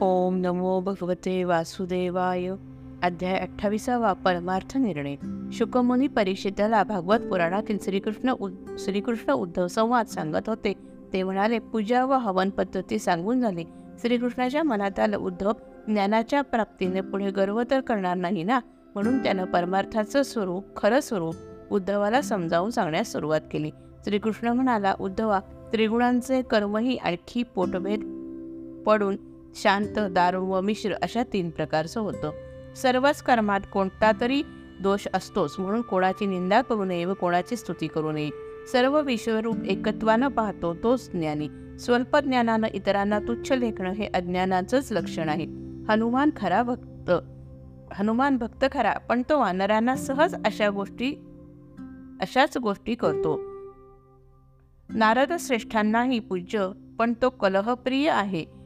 ओम नमो भगवते वासुदेवाय. अध्याय अठ्ठावीसावा परमार्थ निर्णय. शुकमुनी परीक्षिताला भागवत पुराणातील श्रीकृष्ण उद श्रीकृष्ण उद्धव संवाद सांगत होते. ते म्हणाले पूजा व हवन पद्धती सांगून झाली. श्रीकृष्णाच्या मनात आलं उद्धव ज्ञानाच्या प्राप्तीने पुढे गर्व तर करणार नाही ना? म्हणून त्यानं परमार्थाचं स्वरूप खरं स्वरूप उद्धवाला समजावून सांगण्यास सुरुवात केली. श्रीकृष्ण म्हणाला उद्धवा त्रिगुणांचे कर्मही आणखी पोटभेद पडून शांत दारू व मिश्र अशा तीन प्रकारचं होतं. सर्वच कर्मात कोणता तरी दोष असतोच म्हणून कोणाची निंदा करू नये व कोणाची स्तुती करू नये. सर्व विश्वरूप एकत्वानं पाहतो तोच ज्ञानी. स्वल्प ज्ञानानं इतरांना तुच्छ लेखणं हे अज्ञानाचंच लक्षण आहे. हनुमान खरा भक्त हनुमान भक्त खरा पण तो वानरांना सहज अशा गोष्टी अशाच गोष्टी करतो. नारद श्रेष्ठांनाही पूज्य पण तो कलहप्रिय आहे.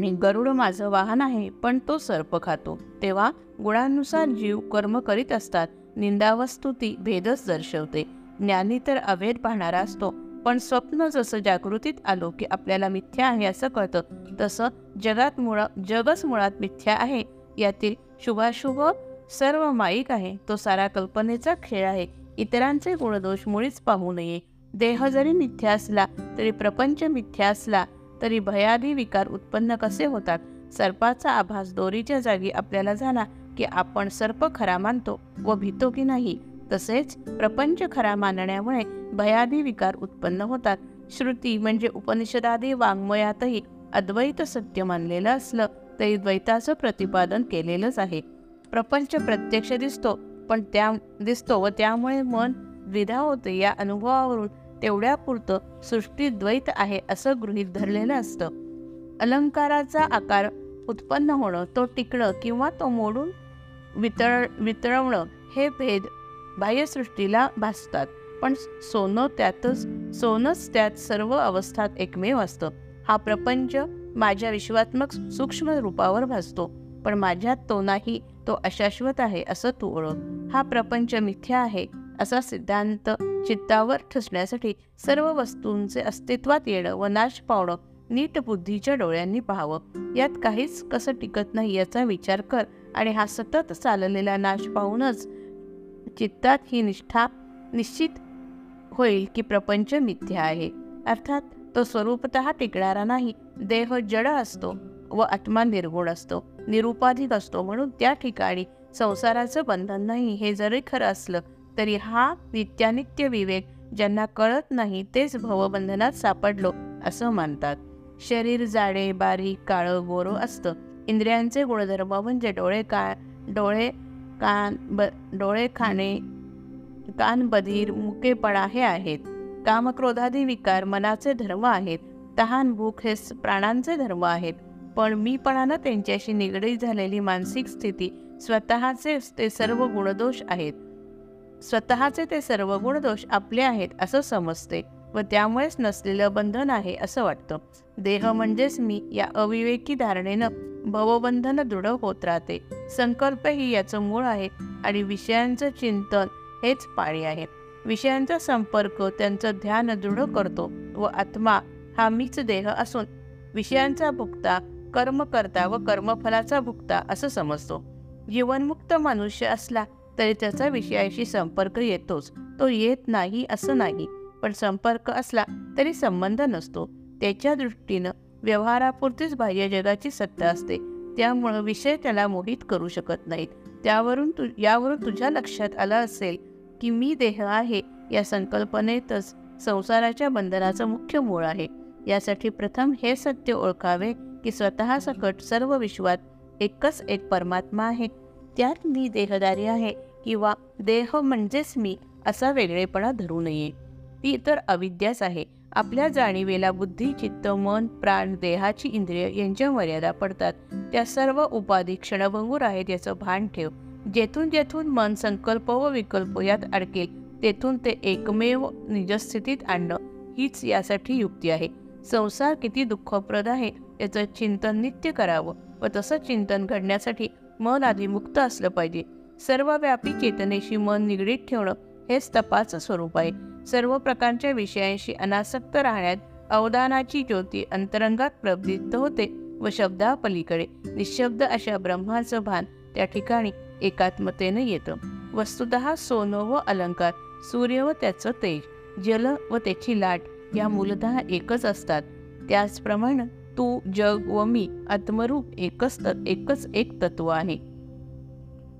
आणि गरुड माझं वाहन आहे पण तो सर्प खातो. तेव्हा गुणानुसार जीव कर्म करीत असतात. निंदा व स्तुती भेदच दर्शवते. ज्ञानी तर अभेद पाहणारा असतो पण स्वप्न जसं जागृतीत आलो की आपल्याला मिथ्या आहे असं कळतं तसं जगात मुळा जगच मुळात मिथ्या आहे. यातील शुभाशुभ सर्व माईक आहे. तो सारा कल्पनेचा खेळ आहे. इतरांचे गुणदोष मुळीच पाहू नये. देह जरी मिथ्या असला तरी प्रपंच मिथ्या असला तरी भयादी विकार उत्पन्न कसे होतात? सर्पाचा आभास दोरीच्या जागी आपल्याला झाला की आपण सर्प खरा मानतो व भीतो की नाही. तसेच प्रपंच खरा मानण्यामुळे भयादी विकार उत्पन्न होतात. श्रुती म्हणजे उपनिषदादी वाङ्मयातही अद्वैत सत्य मानलेलं असलं तरी द्वैताचं प्रतिपादन केलेलंच आहे. प्रपंच प्रत्यक्ष दिसतो पण त्या दिसतो व त्यामुळे मन द्विधा होते या अनुभवावरून तेवढ्यापुरतं सृष्टी द्वैत आहे असं गृहीत धरलेलं असतं. अलंकाराचा आकार उत्पन्न होणं तो टिकणं किंवा तो मोडून वितळ वितळवणं हे भेद बाह्यसृष्टीला भासतात. पण सोनं त्यातच सोनंच त्यात सर्व अवस्थात एकमेव असतं. हा प्रपंच माझ्या विश्वात्मक सूक्ष्म रूपावर भासतो. पण माझ्यात तो नाही तो अशाश्वत आहे असं तू ओळख. हा प्रपंच मिथ्या आहे असा सिद्धांत चित्तावर ठसण्यासाठी सर्व वस्तूंचे अस्तित्वात येणं व नाश पावणं नीट बुद्धीच्या डोळ्यांनी पाहावं. यात काहीच कसं टिकत नाही याचा विचार कर आणि हा सतत चाललेला नाश पाहूनच चित्तात ही निष्ठा निश्चित होईल की प्रपंच मिथ्या आहे. अर्थात तो स्वरूपत टिकणारा नाही देह जड असतो व आत्मा निर्गुण असतो निरुपाधिक असतो म्हणून त्या ठिकाणी संसाराचं बंधन नाही हे जरी खरं असलं तरी हा नित्यानित्य विवेक ज्यांना कळत नाही तेच भवबंधनात सापडलो असं मानतात. शरीर जाडे बारीक काळं गोरं असतं. इंद्रियांचे गुणधर्म म्हणजे डोळे का डोळे कान ब डोळे खाणे कान बधीर मुकेपणा हे आहेत. कामक्रोधादी विकार मनाचे धर्म आहेत. तहान भूक हे प्राणांचे धर्म आहेत. पण मीपणानं त्यांच्याशी निगडीत झालेली मानसिक स्थिती स्वतःचे ते सर्व गुणदोष आहेत. स्वतःचे ते सर्व गुणदोष आपले आहेत असं समजते व त्यामुळेच नसलेलं बंधन आहे असं वाटतं. देह म्हणजेच मी या अविवेकी धारणेनं भवबंधन दृढ होत राहते. संकल्प ही याचं मूळ आहे आणि विषयांचं चिंतन हेच पाळी आहे. विषयांचा संपर्क त्यांचं ध्यान दृढ करतो व आत्मा हा मीच देह असून विषयांचा भुक्ता कर्म करता व कर्मफलाचा भुक्ता असं समजतो. जीवनमुक्त मनुष्य असला तरी त्याचा विषयाशी संपर्क येतोच. तो येत नाही असं नाही पण संपर्क असला तरी संबंध नसतो. त्याच्या दृष्टीनं व्यवहारापुरतीच बाह्य जगाची सत्ता असते. त्यामुळं विषय त्याला मोहित करू शकत नाहीत. त्यावरून तु यावरून तुझ्या लक्षात आलं असेल की मी देह आहे या संकल्पनेतच संसाराच्या बंधनाचं मुख्य मूळ आहे. यासाठी प्रथम हे सत्य ओळखावे की स्वतः सकट सर्व विश्वात एकच एक परमात्मा आहे. त्यात मी देहदारी आहे. किंवा देह म्हणजेच मी असा वेगळेपणा धरू नये. ती तर अविद्याच आहे. आपल्या जाणीवेला बुद्धी चित्त मन प्राण देहाची इंद्रिय यांच्या मर्यादा पडतात. त्या सर्व उपाधी क्षणभंगूर आहेत याचं भान ठेव. जेथून जेथून मन संकल्प व विकल्प यात अडकेल तेथून ते एकमेव निजस्थितीत आणणं हीच यासाठी युक्ती आहे. संसार किती दुःखप्रद आहे याचं चिंतन नित्य करावं व तसं चिंतन घडण्यासाठी मन आधी मुक्त असलं पाहिजे. सर्वव्यापी चेतनेशी मन निगडीत ठेवणं हेच तपाचं स्वरूप आहे. सर्व प्रकारच्या विषयांशी अनासक्त राहण्यात अवदानाची ज्योती अंतरंगात प्रबलित होते व शब्दापलीकडे निशब्द अशा ब्रह्माचं भान त्या ठिकाणी एकात्मतेने येतं. वस्तुत सोनं व अलंकार सूर्य व त्याचं तेज जल व त्याची लाट या मूलतः एकच असतात. त्याचप्रमाणे तू जग व मी आत्मरूप एकच एकच एक तत्व आहे.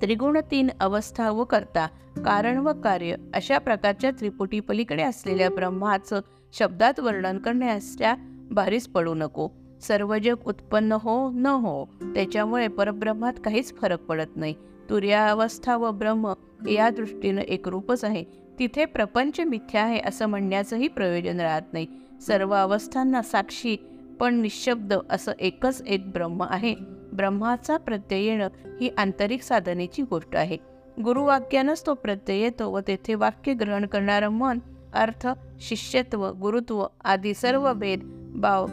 त्रिगुण तीन अवस्था व करता कारण व कार्य अशा प्रकारच्या त्रिपुटी पलीकडे असलेल्या ब्रह्माचं शब्दात वर्णन करण्यास त्या भारीच पडू नको. सर्व जग उत्पन्न हो न हो त्याच्यामुळे परब्रह्मात काहीच फरक पडत नाही. तुर्यावस्था व ब्रह्म या दृष्टीनं एक रूपच आहे. तिथे प्रपंच मिथ्या आहे असं म्हणण्याचंही प्रयोजन राहत नाही. सर्व अवस्थांना साक्षी पण निशब्द असं एकच एक ब्रह्म आहे. ब्रह्माचा प्रत्यय येणं ही आंतरिक साधनेची गोष्ट आहे. गुरुवाक्यानंच तो प्रत्यय येतो व तेथे वाक्य ग्रहण करणारं मन अर्थ शिष्यत्व गुरुत्व आदी सर्व भेद भाव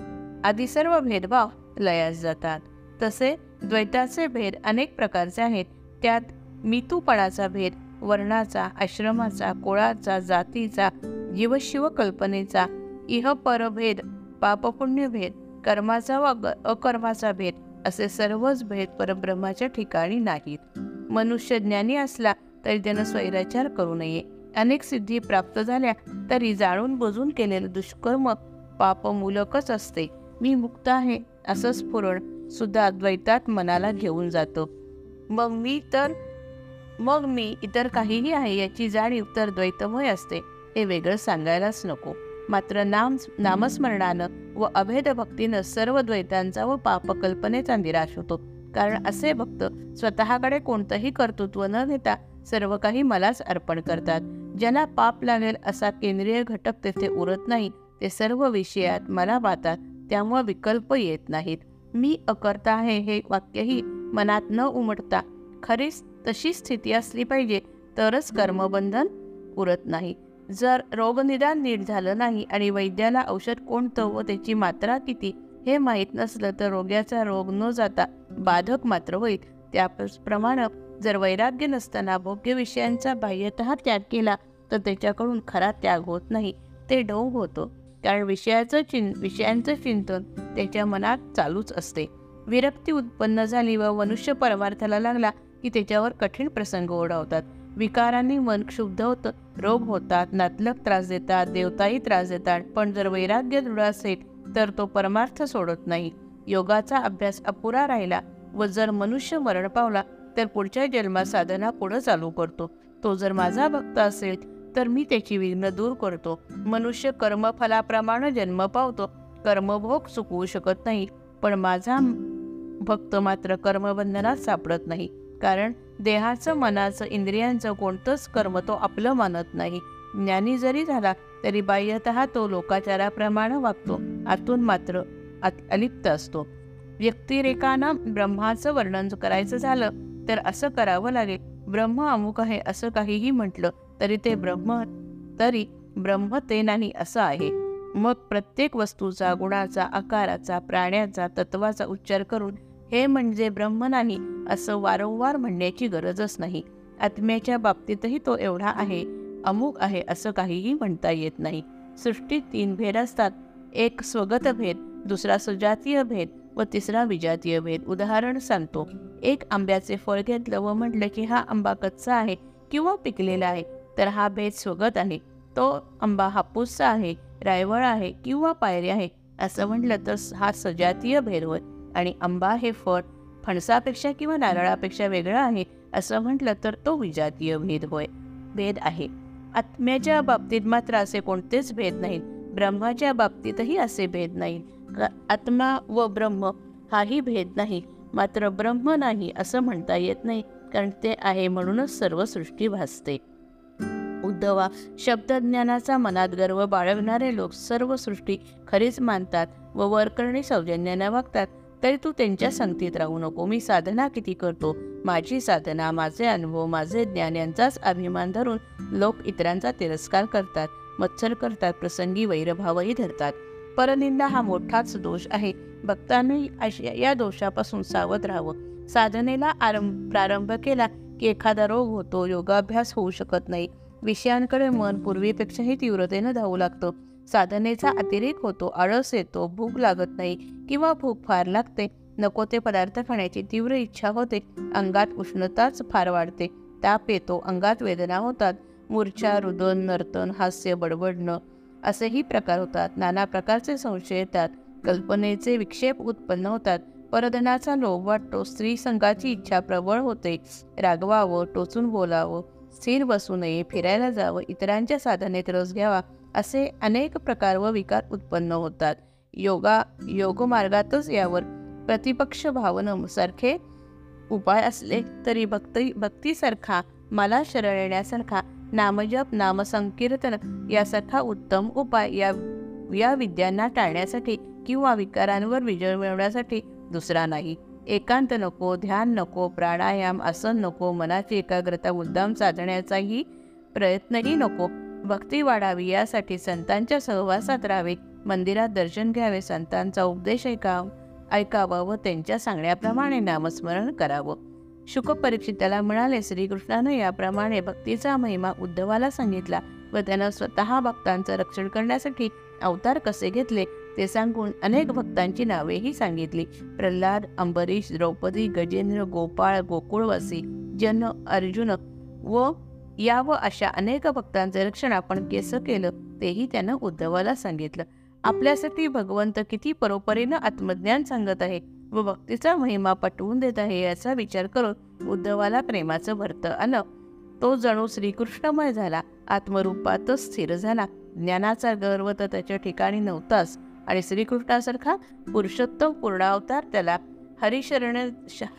आदी सर्व भेदभाव लयास जातात. तसे द्वैताचे भेद अनेक प्रकारचे आहेत. त्यात मितूपणाचा भेद वर्णाचा आश्रमाचा कुळाचा जातीचा जीवशिव कल्पनेचा इह परभेद पापपुण्य भेद कर्माचा व अकर्माचा भेद असे सर्वच भेद परब्रह्माच्या ठिकाणी नाहीत. मनुष्य ज्ञानी असला तरी त्यानं स्वैराचार करू नये. अनेक सिद्धी प्राप्त झाल्या तरी जाणून बुजून केलेलं दुष्कर्म पापमूलकच असते. मी मुक्त आहे असं स्फुरण सुद्धा द्वैतात मनाला घेऊन जातो. मग मी तर मग मी इतर काहीही आहे याची जाणीव तर द्वैतमय असते हे वेगळं सांगायलाच नको. मात्र नाम नामस्मरणानं व अभेद भक्तीनं सर्व द्वैतांचा व पापकल्पनेचा निराश होतो. कारण असे भक्त स्वतःकडे कोणतंही कर्तृत्व न घेता सर्व काही मलाच अर्पण करतात. ज्यांना पाप लागेल असा केंद्रीय घटक तेथे उरत नाही ते सर्व विषयात मला पाहतात त्यामुळे विकल्प येत नाहीत. मी अकर्ता आहे हे वाक्यही मनात न उमटता खरीच तशी स्थिती असली पाहिजे तरच कर्मबंधन उरत नाही. जर रोगनिदान नीट झालं नाही आणि वैद्याला औषध कोणतं व त्याची मात्रा किती हे माहीत नसलं तर रोग्याचा रोग न जाता बाधक मात्र होईल. त्याप्रमाणे जर वैराग्य नसताना भोग्य विषयांचा बाह्यत त्याग केला तर त्याच्याकडून खरा त्याग होत नाही ते ढोंग होतो. कारण विषयाचं चिं विषयांचं चिंतन त्याच्या मनात चालूच असते. विरक्ती उत्पन्न झाली व मनुष्य परमार्थाला लागला की त्याच्यावर कठीण प्रसंग ओढवतात. विकारांनी मन क्षुब्ध होतं. रोग होतात नातलक त्रास देतात देवताही त्रास देतात पण जर वैराग्य दृढ असेल तर तो परमार्थ सोडत नाही. योगाचा अभ्यास अपुरा राहिला व जर मनुष्य मरण पावला तर पुढच्या जन्मात साधना पुढं चालू करतो. तो जर माझा भक्त असेल तर मी त्याची विघ्न दूर करतो. मनुष्य कर्मफलाप्रमाणे जन्म पावतो. कर्मभोग चुकवू शकत नाही पण माझा भक्त मात्र कर्मबंधनात सापडत नाही. कारण देहाचं मनाचं इंद्रियांचं कोणतंच कर्म तो आपलं मानत नाही. ज्ञानी जरी झाला तरी बाह्यत तो लोकाचाराप्रमाणे वागतो. आतून मात्र अलिप्त असतो. व्यक्तिरेखानं ब्रह्माचं वर्णन करायचं झालं तर असं करावं लागेल. ब्रह्म अमुक आहे असं काहीही म्हटलं तरी ते ब्रह्म तरी ब्रह्म ते नाही असं आहे. मग प्रत्येक वस्तूचा गुणाचा आकाराचा प्राण्याचा तत्वाचा उच्चार करून हे म्हणजे ब्रह्म नाही असं वारंवार म्हणण्याची गरजच नाही. आत्म्याच्या बाबतीतही तो एवढा आहे अमुक आहे असं काहीही म्हणता येत नाही. सृष्टीत तीन भेद असतात. एक स्वगत भेद दुसरा सुजातीय भेद व तिसरा विजातीय भेद. उदाहरण सांगतो. एक आंब्याचे फळ घेतलं व म्हटलं की हा आंबा कच्चा आहे किंवा पिकलेला आहे तर हा भेद स्वगत आहे. तो आंबा हापूसचा आहे रायवळ आहे किंवा पायरी आहे असं म्हटलं तर हा सजातीय भेद होय आणि आंबा हे फळ फणसापेक्षा किंवा नारळापेक्षा वेगळं आहे असं म्हटलं तर तो विजातीय भेद होय. भेद आहे. आत्म्याच्या बाबतीत मात्र असे कोणतेच भेद नाहीत. ब्रह्माच्या बाबतीतही असे भेद नाहीत. आत्मा व ब्रह्म हाही भेद नाही. मात्र ब्रह्म नाही असं म्हणता येत नाही कारण ते आहे म्हणूनच सर्व सृष्टी भासते. उद्धवा शब्दज्ञानाचा मनात गर्व बाळगणारे लोक सर्व सृष्टी खरीच मानतात व वरकरणी सौजन्याने वागतात. तरी तू त्यांच्या संगतीत राहू नको. मी साधना किती करतो? माझी साधना माझे अनुभव माझे ज्ञान यांचाच अभिमान धरून लोक इतरांचा तिरस्कार करतात मत्सर करतात प्रसंगी वैरभावही धरतात. परनिंदा हा मोठाच दोष आहे. भक्तांनी या दोषापासून सावध राहावं. साधनेला आरंभ प्रारंभ केला की एखादा रोग होतो योगाभ्यास होऊ शकत नाही. विषयांकडे मन पूर्वीपेक्षाही तीव्रतेनं धावू लागतं. साधनेचा अतिरेक होतो आळस येतो भूक लागत नाही किंवा भूक फार लागते. नको ते पदार्थ खाण्याची तीव्र इच्छा होते अंगात उष्णताच फार वाढते. ताप येतो अंगात वेदना होतात मूर्छा रुदन नर्तन हास्य बडबडणं असेही प्रकार होतात. नाना प्रकारचे संशय येतात कल्पनेचे विक्षेप उत्पन्न होतात. परधनाचा लोभ वाटतो स्त्री संघाची इच्छा प्रबळ होते. रागवावं टोचून बोलावं स्थिर बसू नये फिरायला जावं इतरांच्या साधनेत रस घ्यावा असे अनेक प्रकार व विकार उत्पन्न होतात. योगा योगमार्गातच यावर प्रतिपक्ष भावनसारखे उपाय असले तरी भक्ती भक्तीसारखा मला शरण येण्यासारखा नामजप नामसंकीर्तन यासारखा उत्तम उपाय या या विद्यांना टाळण्यासाठी किंवा विकारांवर विजय मिळवण्यासाठी दुसरा नाही. एकांत नको ध्यान नको प्राणायाम आसन नको मनाची एकाग्रता मुद्दाम साधण्याचाही प्रयत्नही नको. भक्ती वाढावी यासाठी संतांच्या सहवासात राहावे. मंदिरात दर्शन घ्यावे. संतांचा उपदेश ऐका ऐकावा व त्यांच्या सांगण्याप्रमाणे नामस्मरण करावं. शुक परीक्षिताला म्हणाले श्रीकृष्णानं याप्रमाणे भक्तीचा महिमा उद्धवाला सांगितला व त्यानं स्वतः भक्तांचं रक्षण करण्यासाठी अवतार कसे घेतले ते सांगून अनेक भक्तांची नावेही सांगितली. प्रल्हाद अंबरीश द्रौपदी गजेंद्र गोपाळ गोकुळवासी जन अर्जुन व या व अशा अनेक भक्तांचे रक्षण आपण केसं केलं तेही त्यानं उद्धवाला सांगितलं. आपल्यासाठी भगवंत किती परोपरीनं आत्मज्ञान सांगत आहे व भक्तीचा महिमा पटवून देत आहे याचा विचार करून उद्धवाला प्रेमाचं भरतं आलं. तो जणू श्रीकृष्णमय झाला आत्मरूपातच स्थिर झाला. ज्ञानाचा गर्व तर त्याच्या ठिकाणी नव्हताच आणि श्रीकृष्णासारखा पुरुषोत्तम पूर्णावतार त्याला हरिशरण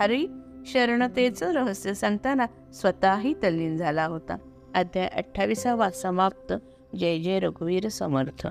हरी शरणतेचं रहस्य सांगताना स्वतःही तल्लीन झाला होता. अध्याय अठ्ठावीसावा समाप्त. जय जय रघुवीर समर्थ.